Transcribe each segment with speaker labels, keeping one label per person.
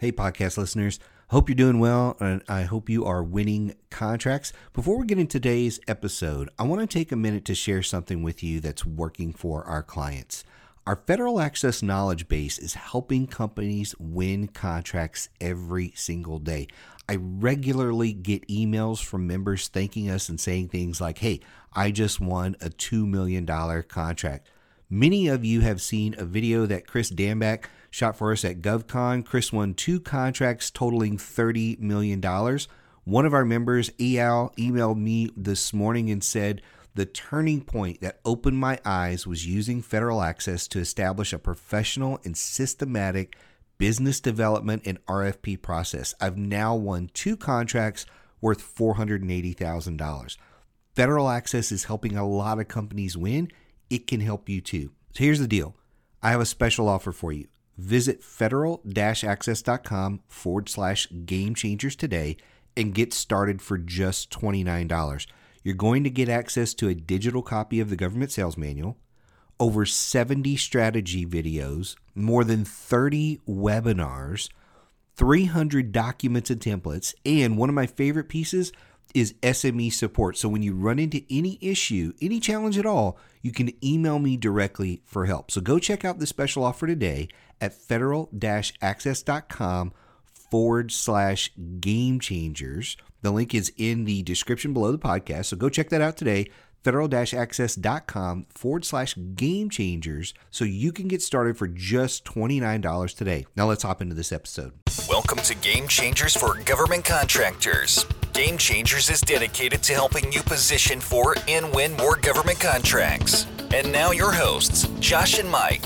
Speaker 1: Hey, podcast listeners. Hope you're doing well, and I hope you are winning contracts. Before we get into today's episode, I want to take a minute to share something with you that's working for our clients. Our federal access knowledge base is helping companies win contracts every single day. I regularly get emails from members thanking us and saying things like, Hey, I just won a $2 million contract. Many of you have seen a video that Chris Damback shot for us at GovCon. Chris won two contracts totaling $30 million. One of our members, EAL, emailed me this morning and said, the turning point that opened my eyes was using federal access to establish a professional and systematic business development and RFP process. I've now won two contracts worth $480,000. Federal access is helping a lot of companies win. It can help you too. So here's the deal I have a special offer for you. Visit federal access.com forward slash game changers today and get started for just $29. You're going to get access to a digital copy of the government sales manual, over 70 strategy videos, more than 30 webinars, 300 documents and templates, and one of my favorite pieces is SME support. So when you run into any issue, any challenge at all, you can email me directly for help. So go check out the special offer today at federal access.com forward slash game changers. The link is in the description below the podcast. So go check that out today federal access.com forward slash game changers so you can get started for just $29 today. Now let's hop into this episode.
Speaker 2: Welcome to Game Changers for Government Contractors. Game Changers is dedicated to helping you position for and win more government contracts. And now your hosts, Josh and Mike.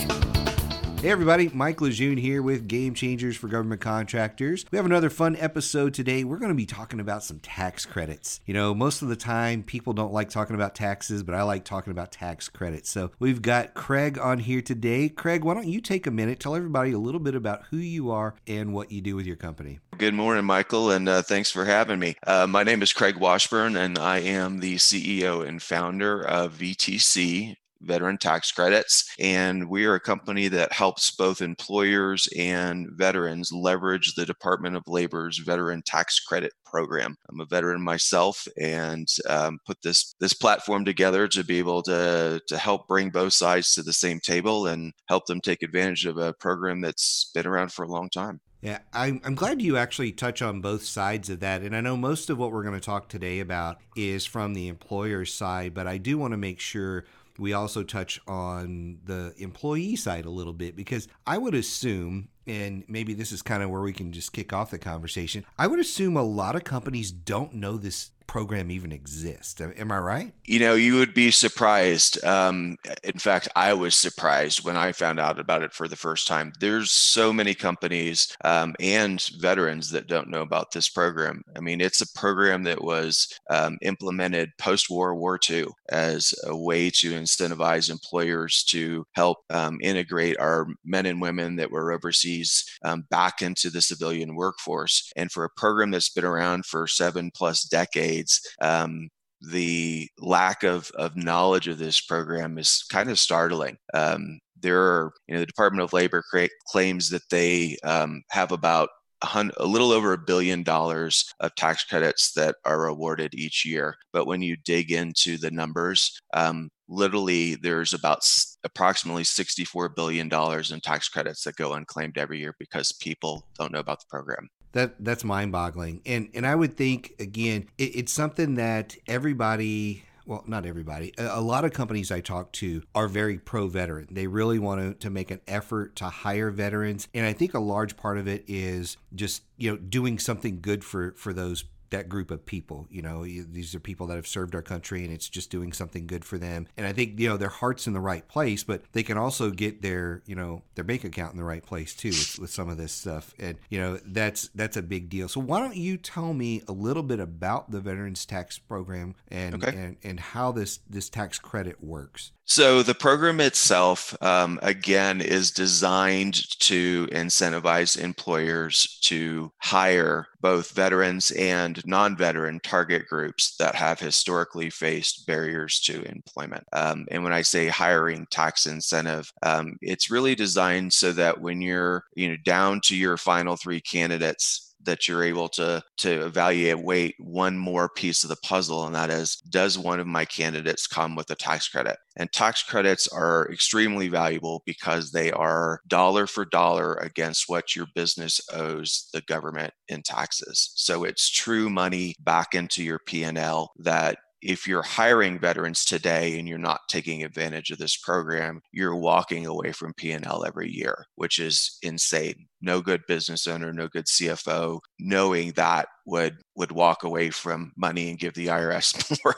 Speaker 1: Hey everybody, Mike Lejeune here with Game Changers for Government Contractors. We have another fun episode today. We're going to be talking about some tax credits. You know, most of the time people don't like talking about taxes, but I like talking about tax credits. So we've got Craig on here today. Craig, why don't you take a minute, tell everybody a little bit about who you are and what you do with your company.
Speaker 3: Good morning, Michael, and uh, thanks for having me. Uh, my name is Craig Washburn, and I am the CEO and founder of VTC veteran tax credits. And we are a company that helps both employers and veterans leverage the Department of Labor's veteran tax credit program. I'm a veteran myself and um, put this this platform together to be able to to help bring both sides to the same table and help them take advantage of a program that's been around for a long time.
Speaker 1: Yeah, I'm, I'm glad you actually touch on both sides of that. And I know most of what we're going to talk today about is from the employer side, but I do want to make sure we also touch on the employee side a little bit because I would assume, and maybe this is kind of where we can just kick off the conversation, I would assume a lot of companies don't know this program even exist. Am I right?
Speaker 3: You know, you would be surprised. Um, in fact, I was surprised when I found out about it for the first time. There's so many companies um, and veterans that don't know about this program. I mean, it's a program that was um, implemented post World War II as a way to incentivize employers to help um, integrate our men and women that were overseas um, back into the civilian workforce. And for a program that's been around for seven plus decades, decades, um, the lack of, of knowledge of this program is kind of startling. Um, there are, you know, the Department of Labor claims that they um, have about a, a little over a billion dollars of tax credits that are awarded each year. But when you dig into the numbers, um, literally there's about s- approximately $64 billion in tax credits that go unclaimed every year because people don't know about the program
Speaker 1: that that's mind-boggling and and i would think again it, it's something that everybody well, not everybody. A, lot of companies I talk to are very pro veteran. They really want to, to make an effort to hire veterans. And I think a large part of it is just, you know, doing something good for, for those that group of people. You know, these are people that have served our country, and it's just doing something good for them. And I think you know their heart's in the right place, but they can also get their you know their bank account in the right place too with, with some of this stuff. And you know that's that's a big deal. So why don't you tell me a little bit about the Veterans Tax Program and
Speaker 3: okay.
Speaker 1: and, and how this this tax credit works?
Speaker 3: So the program itself, um, again, is designed to incentivize employers to hire both veterans and non-veteran target groups that have historically faced barriers to employment. Um, and when I say hiring tax incentive, um, it's really designed so that when you're you know down to your final three candidates that you're able to to evaluate one more piece of the puzzle and that is does one of my candidates come with a tax credit? And tax credits are extremely valuable because they are dollar for dollar against what your business owes the government in taxes. So it's true money back into your p&l that if you're hiring veterans today and you're not taking advantage of this program, you're walking away from P&L every year, which is insane. No good business owner, no good CFO knowing that would would walk away from money and give the IRS more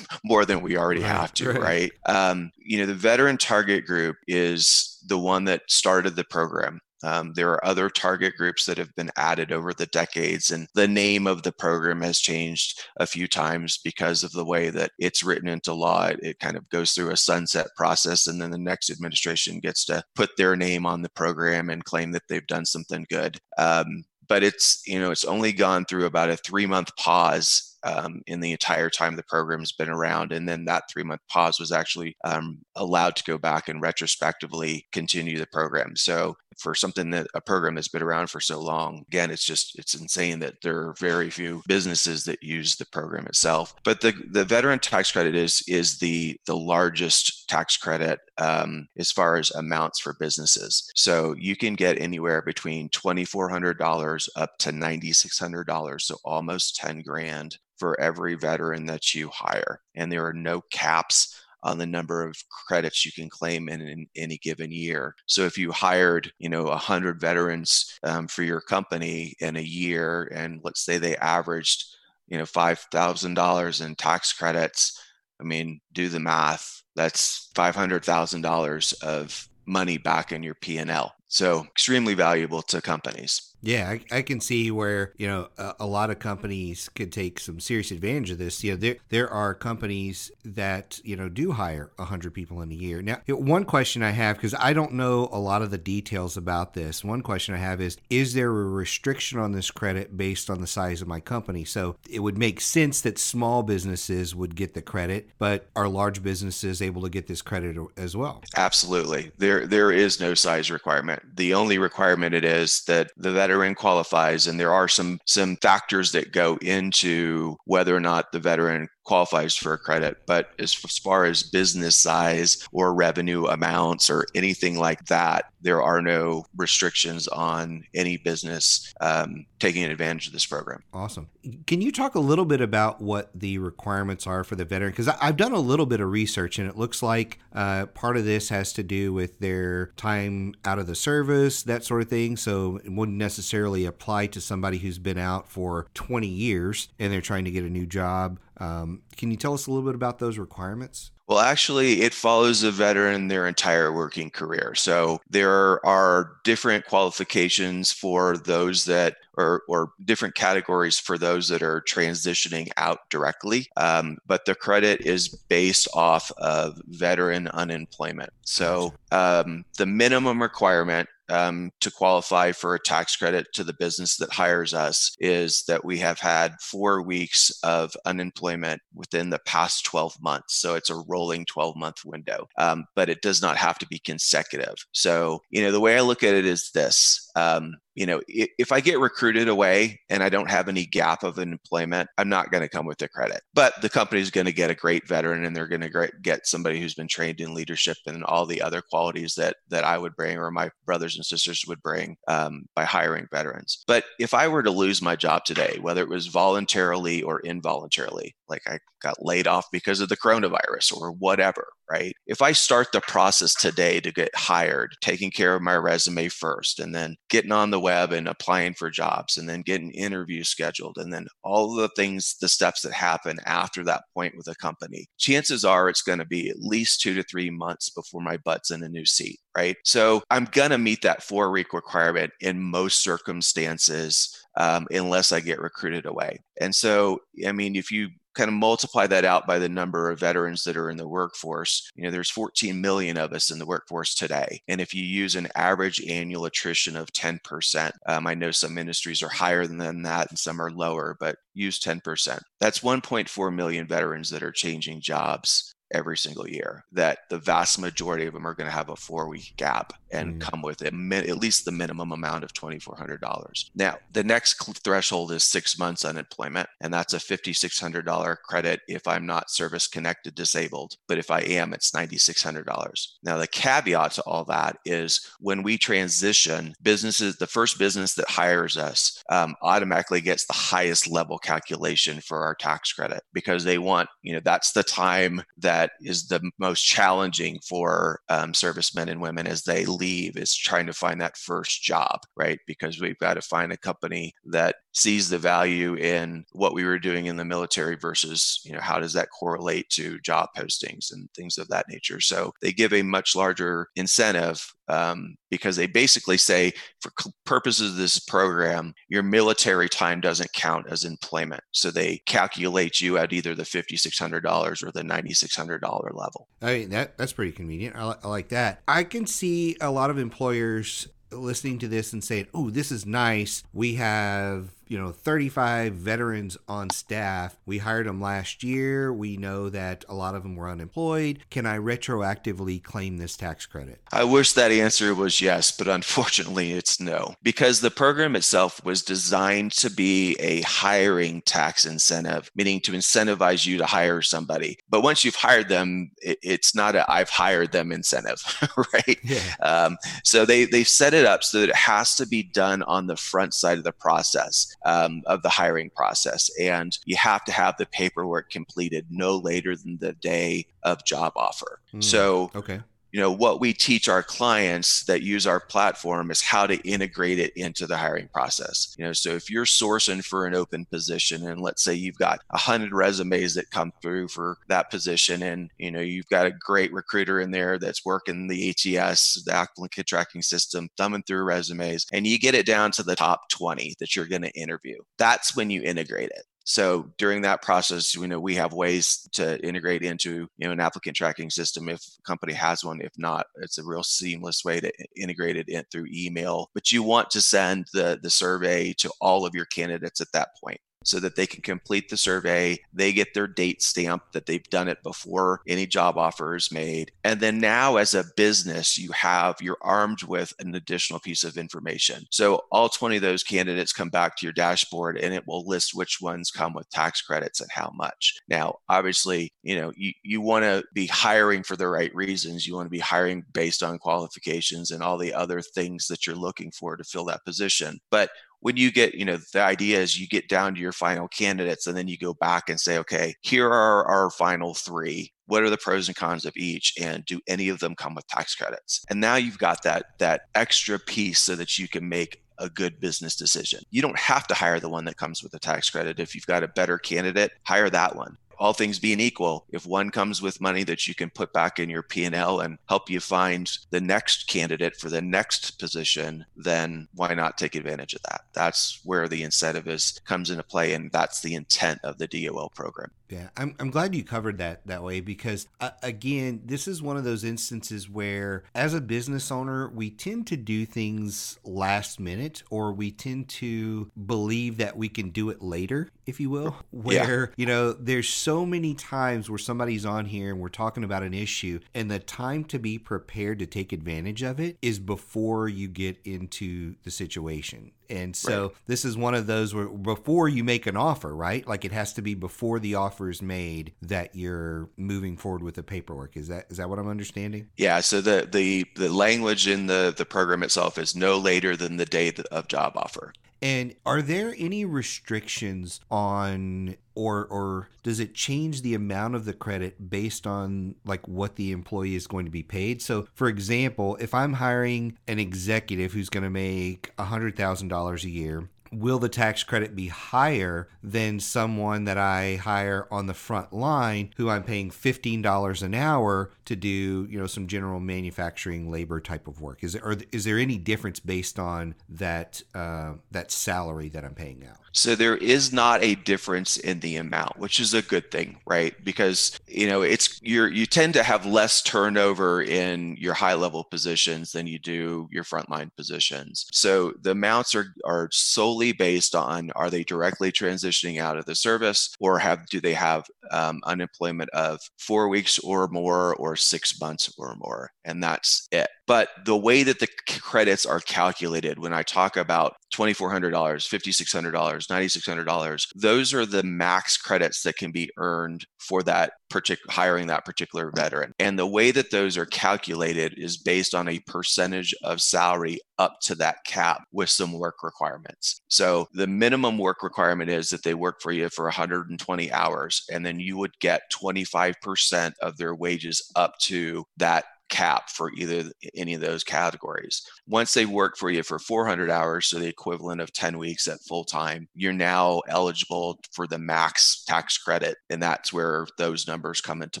Speaker 3: more than we already right, have to, right? right? Um, you know, the veteran target group is the one that started the program. Um, there are other target groups that have been added over the decades, and the name of the program has changed a few times because of the way that it's written into law. It, it kind of goes through a sunset process, and then the next administration gets to put their name on the program and claim that they've done something good. Um, but it's you know it's only gone through about a three month pause um, in the entire time the program has been around. And then that three month pause was actually um, allowed to go back and retrospectively continue the program. So for something that a program that's been around for so long again it's just it's insane that there are very few businesses that use the program itself but the the veteran tax credit is is the the largest tax credit um, as far as amounts for businesses so you can get anywhere between $2400 up to $9600 so almost 10 grand for every veteran that you hire. And there are no caps on the number of credits you can claim in, in any given year. So if you hired, you know, 100 veterans um, for your company in a year, and let's say they averaged, you know, $5,000 in tax credits, I mean, do the math. That's $500,000 of money back in your P&L. So extremely valuable to companies.
Speaker 1: Yeah, I, I, can see where you know a, a, lot of companies could take some serious advantage of this. You know, there there are companies that you know do hire hundred people in a year. Now, one question I have because I don't know a lot of the details about this. One question I have is: Is there a restriction on this credit based on the size of my company? So it would make sense that small businesses would get the credit, but are large businesses able to get this credit as well?
Speaker 3: Absolutely. There there is no size requirement. The only requirement it is that the veteran qualifies, and there are some some factors that go into whether or not the veteran qualifies for a credit. But as far as business size or revenue amounts or anything like that, there are no restrictions on any business um, taking advantage of this program.
Speaker 1: Awesome. Can you talk a little bit about what the requirements are for the veteran? Because I've done a little bit of research and it looks like uh, part of this has to do with their time out of the service, that sort of thing. So it wouldn't necessarily apply to somebody who's been out for 20 years and they're trying to get a new job. Um, can you tell us a little bit about those requirements?
Speaker 3: Well, actually, it follows a veteran their entire working career. So there are different qualifications for those that, or, or different categories for those that are transitioning out directly. Um, but the credit is based off of veteran unemployment. So um, the minimum requirement um, to qualify for a tax credit to the business that hires us is that we have had four weeks of unemployment within the past 12 months. So it's a rolling 12 month window, um, but it does not have to be consecutive. So, you know, the way I look at it is this um, you know, if I get recruited away and I don't have any gap of employment, I'm not going to come with the credit. But the company is going to get a great veteran and they're going to get somebody who's been trained in leadership and all the other qualities that that I would bring or my brothers and sisters would bring um, by hiring veterans. But if I were to lose my job today, whether it was voluntarily or involuntarily, like I got laid off because of the coronavirus or whatever, right? If I start the process today to get hired, taking care of my resume first, and then getting on the web and applying for jobs, and then getting interviews scheduled, and then all the things, the steps that happen after that point with a company, chances are it's going to be at least two to three months before my butt's in a new seat, right? So I'm going to meet that four week requirement in most circumstances um, unless I get recruited away. And so, I mean, if you kind of multiply that out by the number of veterans that are in the workforce, you know, there's 14 million of us in the workforce today. And if you use an average annual attrition of 10%, um, I know some industries are higher than that and some are lower, but use 10%. That's 1.4 million veterans that are changing jobs every single year that the vast majority of them are going to have a four week gap and mm. come with a, at least the minimum amount of $2,400. Now, the next threshold is six months unemployment, and that's a $5,600 credit if I'm not service connected disabled. But if I am, it's $9,600. Now, the caveat to all that is when we transition, businesses, the first business that hires us um, automatically gets the highest level calculation for our tax credit because they want, you know, that's the time that is the most challenging for um, servicemen and women as they leave is trying to find that first job, right? Because we've got to find a company that sees the value in what we were doing in the military versus, you know, how does that correlate to job postings and things of that nature. So they give a much larger incentive um, because they basically say, for purposes of this program, your military time doesn't count as employment. So they calculate you at either the $5,600 or the $9,600 level.
Speaker 1: I mean, that, that's pretty convenient. I, I like that. I can see a lot of employers listening to this and saying, oh, this is nice. We have you know 35 veterans on staff. We hired them last year. We know that a lot of them were unemployed. Can i retroactively claim this tax credit?
Speaker 3: I wish that answer was yes but unfortunately it's no. Because the program itself was designed to be a hiring tax incentive meaning to incentivize you to hire somebody. But once you've hired them it's not a i've hired them incentive right? Yeah. um, so they they set it up so that it has to be done on the front side of the process um, of the hiring process. And you have to have the paperwork completed no later than the day of job offer. Mm, so,
Speaker 1: okay
Speaker 3: you know what we teach our clients that use our platform is how to integrate it into the hiring process. You know so if you're sourcing for an open position and let's say you've got 100 resumes that come through for that position and you know you've got a great recruiter in there that's working the ats the applicant tracking system thumbing through resumes and you get it down to the top 20 that you're going to interview that's when you integrate it so during that process, you know, we have ways to integrate into, you know, an applicant tracking system if a company has one. If not, it's a real seamless way to integrate it in through email. But you want to send the the survey to all of your candidates at that point so that they can complete the survey. They get their date stamped that they've done it before any job offer is made. And then now, as a business, you have, you're armed with an additional piece of information. So all 20 of those candidates come back to your dashboard and it will list which ones come with tax credits and how much. Now, obviously, you know, you, you want to be hiring for the right reasons. You want to be hiring based on qualifications and all the other things that you're looking for to fill that position. But when you get, you know, the idea is you get down to your final candidates and then you go back and say, okay, here are our final three what are the pros and cons of each and do any of them come with tax credits and now you've got that that extra piece so that you can make a good business decision. You don't have to hire the one that comes with a tax credit. If you've got a better candidate, hire that one all things being equal, if one comes with money that you can put back in your P&L and help you find the next candidate for the next position, then why not take advantage of that? That's where the incentive is comes into play and that's the intent of the DOL program.
Speaker 1: Yeah, I'm, I'm glad you covered that that way because, uh, again, this is one of those instances where, as a business owner, we tend to do things last minute or we tend to believe that we can do it later, if you will. Where, yeah. you know, there's so many times where somebody's on here and we're talking about an issue, and the time to be prepared to take advantage of it is before you get into the situation. And so right. this is one of those where before you make an offer, right? Like it has to be before the offer is made that you're moving forward with the paperwork. Is that is that what I'm understanding?
Speaker 3: Yeah. So the the the language in the the program itself is no later than the day of job offer.
Speaker 1: And are there any restrictions on or or does it change the amount of the credit based on like what the employee is going to be paid? So for example, if I'm hiring an executive who's going to make $100,000 a year, will the tax credit be higher than someone that I hire on the front line who I'm paying $15 an hour to do, you know, some general manufacturing labor type of work? Is there, or is there any difference based on that uh, that salary that I'm paying now?
Speaker 3: So there is not a difference in the amount, which is a good thing, right? Because you know it's you're you tend to have less turnover in your high level positions than you do your frontline positions. So the amounts are are solely based on are they directly transitioning out of the service or have do they have um, unemployment of four weeks or more or six months or more, and that's it. But the way that the credits are calculated, when I talk about $2,400, $5,600, $9,600, those are the max credits that can be earned for that particular hiring that particular veteran. And the way that those are calculated is based on a percentage of salary up to that cap with some work requirements. So the minimum work requirement is that they work for you for 120 hours and then you would get 25% of their wages up to that cap for either any of those categories. Once they work for you for 400 hours, so the equivalent of 10 weeks at full time, you're now eligible for the max tax credit. And that's where those numbers come into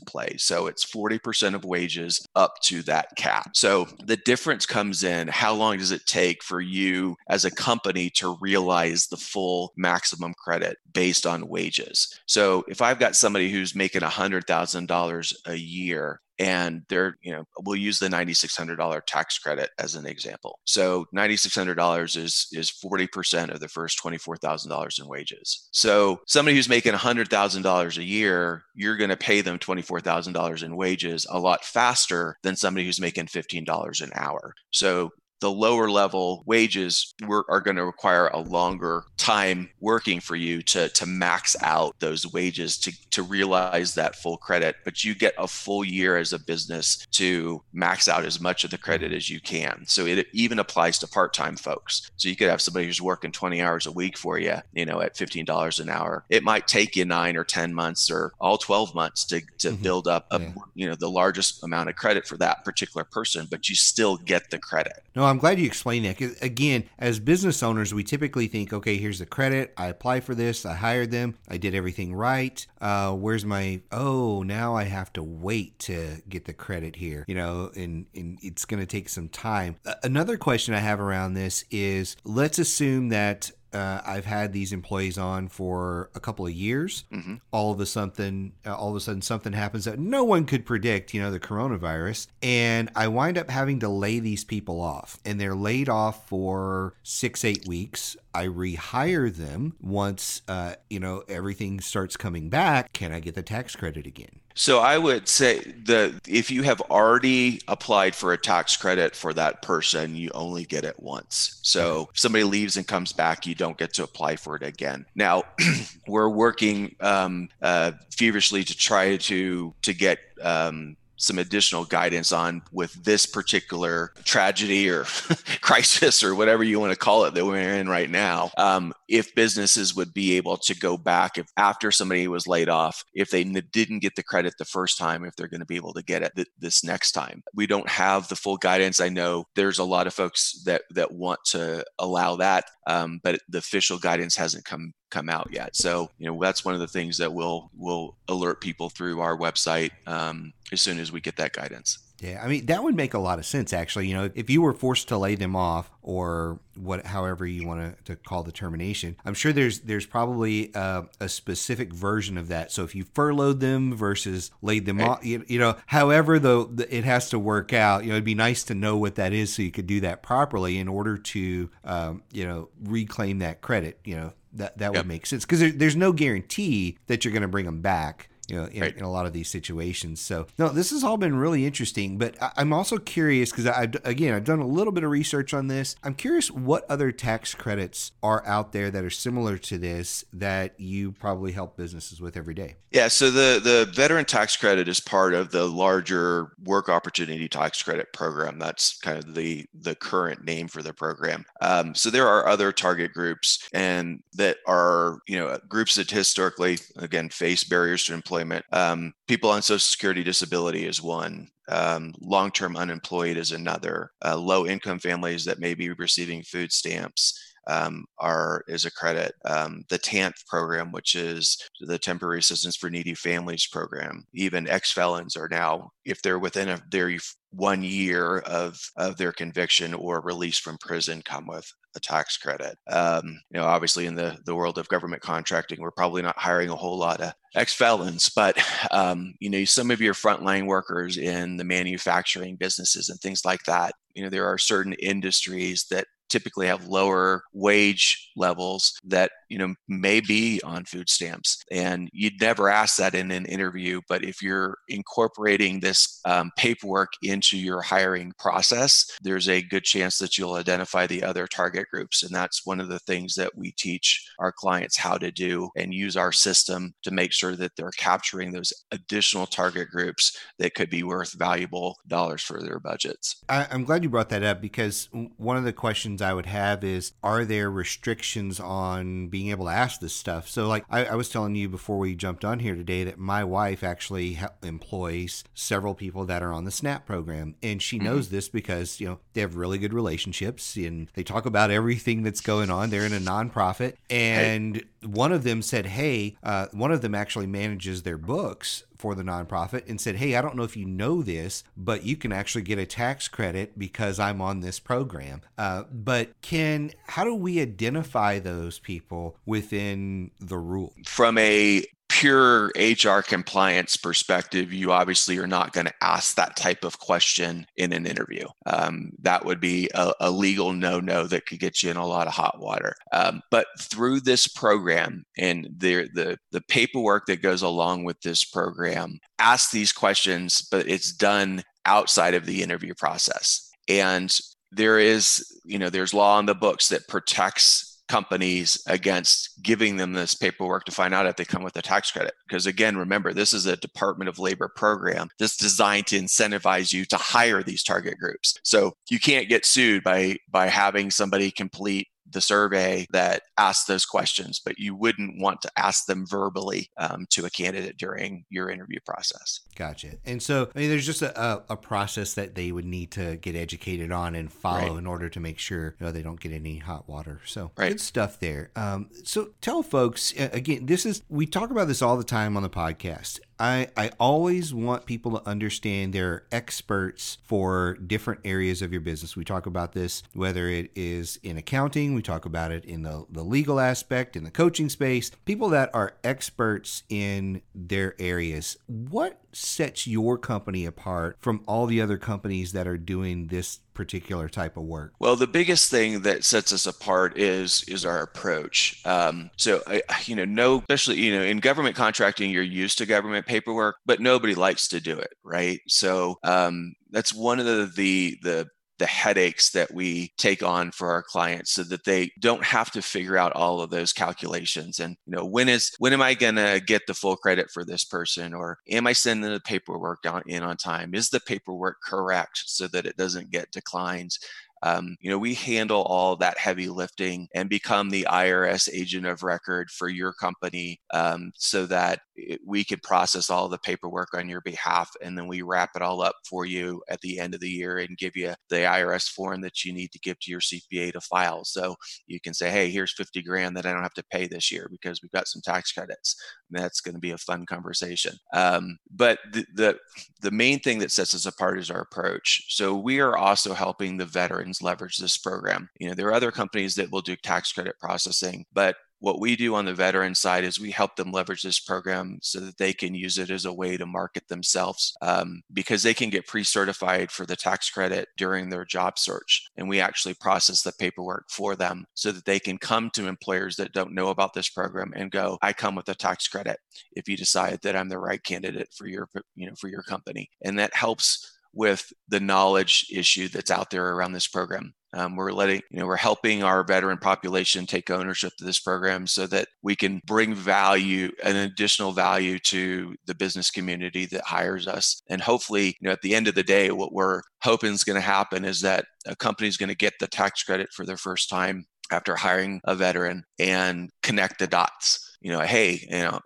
Speaker 3: play. So it's 40% of wages up to that cap. So the difference comes in how long does it take for you as a company to realize the full maximum credit based on wages? So if I've got somebody who's making $100,000 a year and they're you know we'll use the $9600 tax credit as an example. So $9600 is is 40% of the first $24000 in wages. So somebody who's making $100000 a year you're going to pay them $24000 in wages a lot faster than somebody who's making $15 an hour. So the lower level wages are going to require a longer time working for you to, to max out those wages to, to realize that full credit. But you get a full year as a business to max out as much of the credit as you can. So it even applies to part time folks. So you could have somebody who's working 20 hours a week for you, you know, at $15 an hour. It might take you nine or 10 months or all 12 months to, to mm-hmm. build up, a, yeah. you know, the largest amount of credit for that particular person, but you still get the credit.
Speaker 1: No, I'm glad you explained that. Again, as business owners, we typically think, okay, here's the credit. I apply for this. I hired them. I did everything right. Uh, where's my? Oh, now I have to wait to get the credit here. You know, and and it's going to take some time. Another question I have around this is, let's assume that uh, I've had these employees on for a couple of years. Mm-hmm. All of a sudden, uh, all of a sudden, something happens that no one could predict. You know, the coronavirus, and I wind up having to lay these people off, and they're laid off for six, eight weeks. I rehire them once, uh, you know, everything starts coming back. Can I get the tax credit again?
Speaker 3: So I would say that if you have already applied for a tax credit for that person, you only get it once. So if somebody leaves and comes back, you don't get to apply for it again. Now we're working um, uh, feverishly to try to to get um, some additional guidance on with this particular tragedy or crisis or whatever you want to call it that we're in right now. Um, if businesses would be able to go back if after somebody was laid off, if they didn't get the credit the first time, if they're going to be able to get it th- this next time. We don't have the full guidance. I know there's a lot of folks that that want to allow that, um, but the official guidance hasn't come come out yet. So you know that's one of the things that we'll we'll alert people through our website um, as soon as we get that guidance.
Speaker 1: Yeah, I mean that would make a lot of sense actually. You know, if you were forced to lay them off or what, however you want to, to call the termination, I'm sure there's there's probably a, a specific version of that. So if you furloughed them versus laid them right. off, you, you, know, however though it has to work out. You know, it'd be nice to know what that is so you could do that properly in order to, um, you know, reclaim that credit. You know, that that would make sense. Because there, there's no guarantee that you're going to bring them back you know, in, right. in, a lot of these situations. So, no, this has all been really interesting. But I, am also curious because I, have again, I've done a little bit of research on this. I'm curious what other tax credits are out there that are similar to this that you probably help businesses with every day.
Speaker 3: Yeah. So the the veteran tax credit is part of the larger work opportunity tax credit program. That's kind of the the current name for the program. Um, so there are other target groups and that are you know groups that historically again face barriers to employment employment. Um, people on Social Security disability is one. Um, long-term unemployed is another. Uh, low-income families that may be receiving food stamps. Um, are is a credit. Um, the TANF program, which is the Temporary Assistance for Needy Families program, even ex felons are now, if they're within a, their one year of of their conviction or release from prison, come with a tax credit. Um, you know, obviously in the the world of government contracting, we're probably not hiring a whole lot of ex felons, but um, you know, some of your frontline workers in the manufacturing businesses and things like that. You know, there are certain industries that typically have lower wage levels that you know may be on food stamps and you'd never ask that in an interview but if you're incorporating this um, paperwork into your hiring process there's a good chance that you'll identify the other target groups and that's one of the things that we teach our clients how to do and use our system to make sure that they're capturing those additional target groups that could be worth valuable dollars for their budgets.
Speaker 1: I, i'm glad you brought that up because one of the questions I would have is are there restrictions on being able to ask this stuff? So, like I, I was telling you before we jumped on here today that my wife actually ha- employs several people that are on the SNAP program. And she mm-hmm. knows this because, you know, they have really good relationships and they talk about everything that's going on. They're in a nonprofit. And hey. One of them said, Hey, uh, one of them actually manages their books for the nonprofit and said, Hey, I don't know if you know this, but you can actually get a tax credit because I'm on this program. Uh, but can, how do we identify those people within the rule?
Speaker 3: From a pure HR compliance perspective, you obviously are not going to ask that type of question in an interview. Um, that would be a, a legal no no that could get you in a lot of hot water. Um, but through this program and the, the, the paperwork that goes along with this program, ask these questions, but it's done outside of the interview process. And there is, you know, there's law in the books that protects companies against giving them this paperwork to find out if they come with a tax credit. Because again, remember, this is a Department of Labor program that's designed to incentivize you to hire these target groups. So you can't get sued by by having somebody complete the survey that asks those questions, but you wouldn't want to ask them verbally um, to a candidate during your interview process.
Speaker 1: Gotcha. And so, I mean, there's just a, a, process that they would need to get educated on and follow right. in order to make sure you know, they don't get any hot water. So, right. good stuff there. Um, so, tell folks again, this is, we talk about this all the time on the podcast. I, I always want people to understand they're experts for different areas of your business. We talk about this whether it is in accounting, we talk about it in the, the legal aspect, in the coaching space, people that are experts in their areas. What sets your company apart from all the other companies that are doing this particular type of work?
Speaker 3: Well, the biggest thing that sets us apart is is our approach. Um, so, I, you know, no, especially you know, in government contracting, you're used to government paperwork, but nobody likes to do it, right? So, um, that's one of the the the the headaches that we take on for our clients so that they don't have to figure out all of those calculations and you know when is when am i going to get the full credit for this person? Or am i sending the paperwork in on time? Is the paperwork correct so that it doesn't get declined um, you know, we handle all that heavy lifting and become the IRS agent of record for your company um, so that it, we can process all the paperwork on your behalf and then we wrap it all up for you at the end of the year and give you the IRS form that you need to give to your CPA to file. So you can say, hey, here's 50 grand that I don't have to pay this year because we've got some tax credits. And that's going to be a fun conversation. Um, but the, the the main thing that sets us apart is our approach. So we are also helping the veterans leverage this program. You know, there are other companies that will do tax credit processing, but what we do on the veteran side is we help them leverage this program so that they can use it as a way to market themselves um, because they can get pre-certified for the tax credit during their job search and we actually process the paperwork for them so that they can come to employers that don't know about this program and go i come with a tax credit if you decide that i'm the right candidate for your you know for your company and that helps with the knowledge issue that's out there around this program. Um, we're letting, you know, we're helping our veteran population take ownership of this program so that we can bring value, an additional value to the business community that hires us. And hopefully, you know, at the end of the day, what we're hoping is going to happen is that a company is going to get the tax credit for their first time after hiring a veteran and connect the dots you know, hey, you know,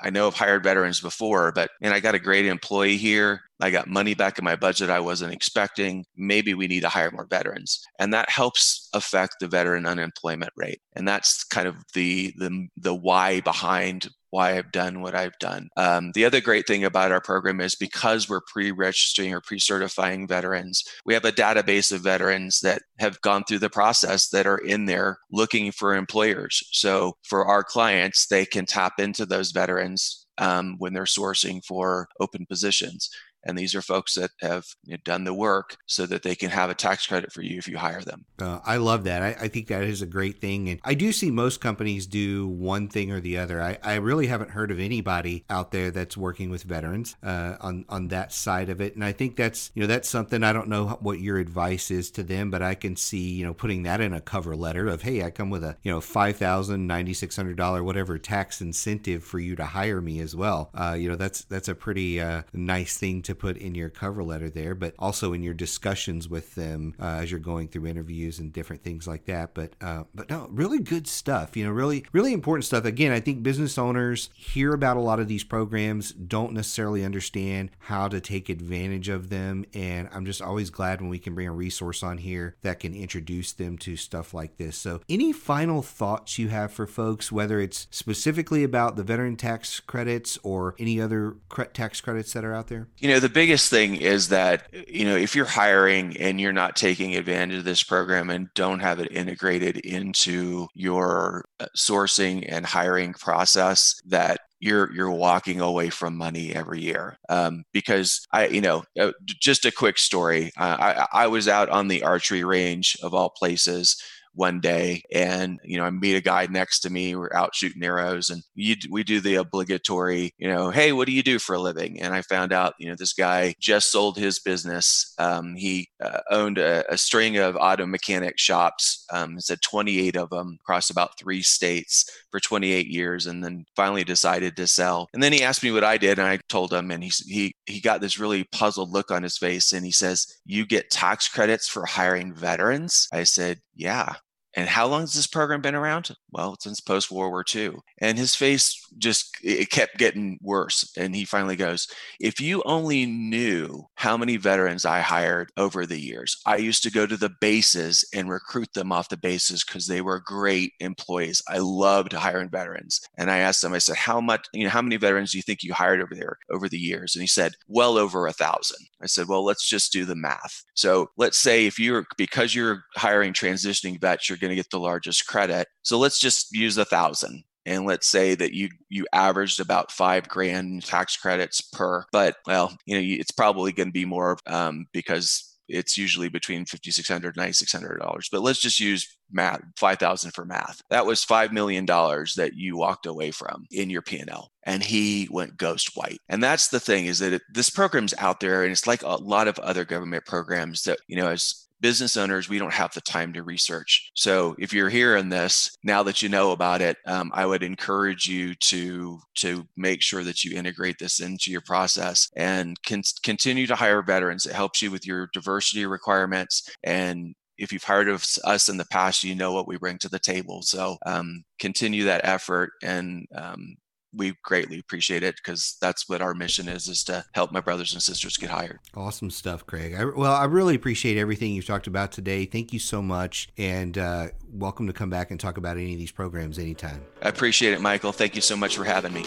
Speaker 3: I, know I've hired veterans before, but and I got a great employee here. I got money back in my budget I wasn't expecting. Maybe we need to hire more veterans. And that helps affect the veteran unemployment rate. And that's kind of the the the why behind why I've done what I've done. Um, the other great thing about our program is because we're pre registering or pre certifying veterans, we have a database of veterans that have gone through the process that are in there looking for employers. So for our clients, they can tap into those veterans um, when they're sourcing for open positions. And these are folks that have you know, done the work so that they can have a tax credit for you if you hire them.
Speaker 1: Uh, I love that. I, I, think that is a great thing. And I do see most companies do one thing or the other. I, I really haven't heard of anybody out there that's working with veterans uh, on, on that side of it. And I think that's, you know, that's something I don't know what your advice is to them, but I can see, you know, putting that in a cover letter of, hey, I come with a, you know, $5,000, $9,600, whatever tax incentive for you to hire me as well. Uh, you know, that's, that's a pretty uh, nice thing to to put in your cover letter there, but also in your discussions with them uh, as you're going through interviews and different things like that. But uh, but no, really good stuff. You know, really really important stuff. Again, I think business owners hear about a lot of these programs, don't necessarily understand how to take advantage of them, and I'm just always glad when we can bring a resource on here that can introduce them to stuff like this. So, any final thoughts you have for folks, whether it's specifically about the veteran tax credits or any other tax credits that are out there?
Speaker 3: You know, the biggest thing is that you know if you're hiring and you're not taking advantage of this program and don't have it integrated into your uh, sourcing and hiring process that you're you're walking away from money every year. Um, because I you know uh, just a quick story. Uh, I, I was out on the archery range of all places one day and you know i meet a guy next to me we're out shooting arrows and you, we do the obligatory you know hey what do you do for a living? And i found out you know this guy just sold his business um, he uh, owned a, a, string of auto mechanic shops um, said 28 of them across about three states for 28 years and then finally decided to sell. And then he asked me what i did and i told him and he, he, he got this really puzzled look on his face and he says you get tax credits for hiring veterans? I said yeah and how long has this program been around? Well, since post World War II. And his face just it kept getting worse. And he finally goes, If you only knew how many veterans I hired over the years, I used to go to the bases and recruit them off the bases because they were great employees. I loved hiring veterans. And I asked him, I said, How much, you know, how many veterans do you think you hired over there over the years? And he said, Well over a thousand. I said, Well, let's just do the math. So let's say if you're because you're hiring transitioning vets, you're going to get the largest credit. So let's just use a thousand and let's say that you you averaged about five grand tax credits per but well you know it's probably going to be more um, because it's usually between 5600 $9600 but let's just use math 5000 for math that was $5 million that you walked away from in your p&l and he went ghost white and that's the thing is that it, this program's out there and it's like a lot of other government programs that you know as business owners, we don't have the time to research. So if you're hearing this, now that you know about it, um, I would encourage you to to make sure that you integrate this into your process and can continue to hire veterans. It helps you with your diversity requirements and if you've hired us in the past, you know what we bring to the table. So um, continue that effort and um, we greatly appreciate it because that's what our mission is is to help my brothers and sisters get hired
Speaker 1: awesome stuff craig. I, well i really appreciate everything you've talked about today. Thank you so much and uh, welcome to come back and talk about any of these programs anytime.
Speaker 3: I appreciate it michael. Thank you so much for having me.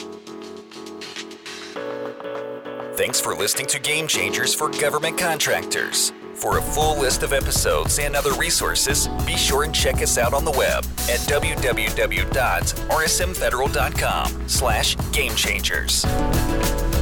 Speaker 2: Thanks for listening to game changers for government contractors for a full list of episodes and other resources, be sure and check us out on the web at www.rsmfederal.com slash gamechangers.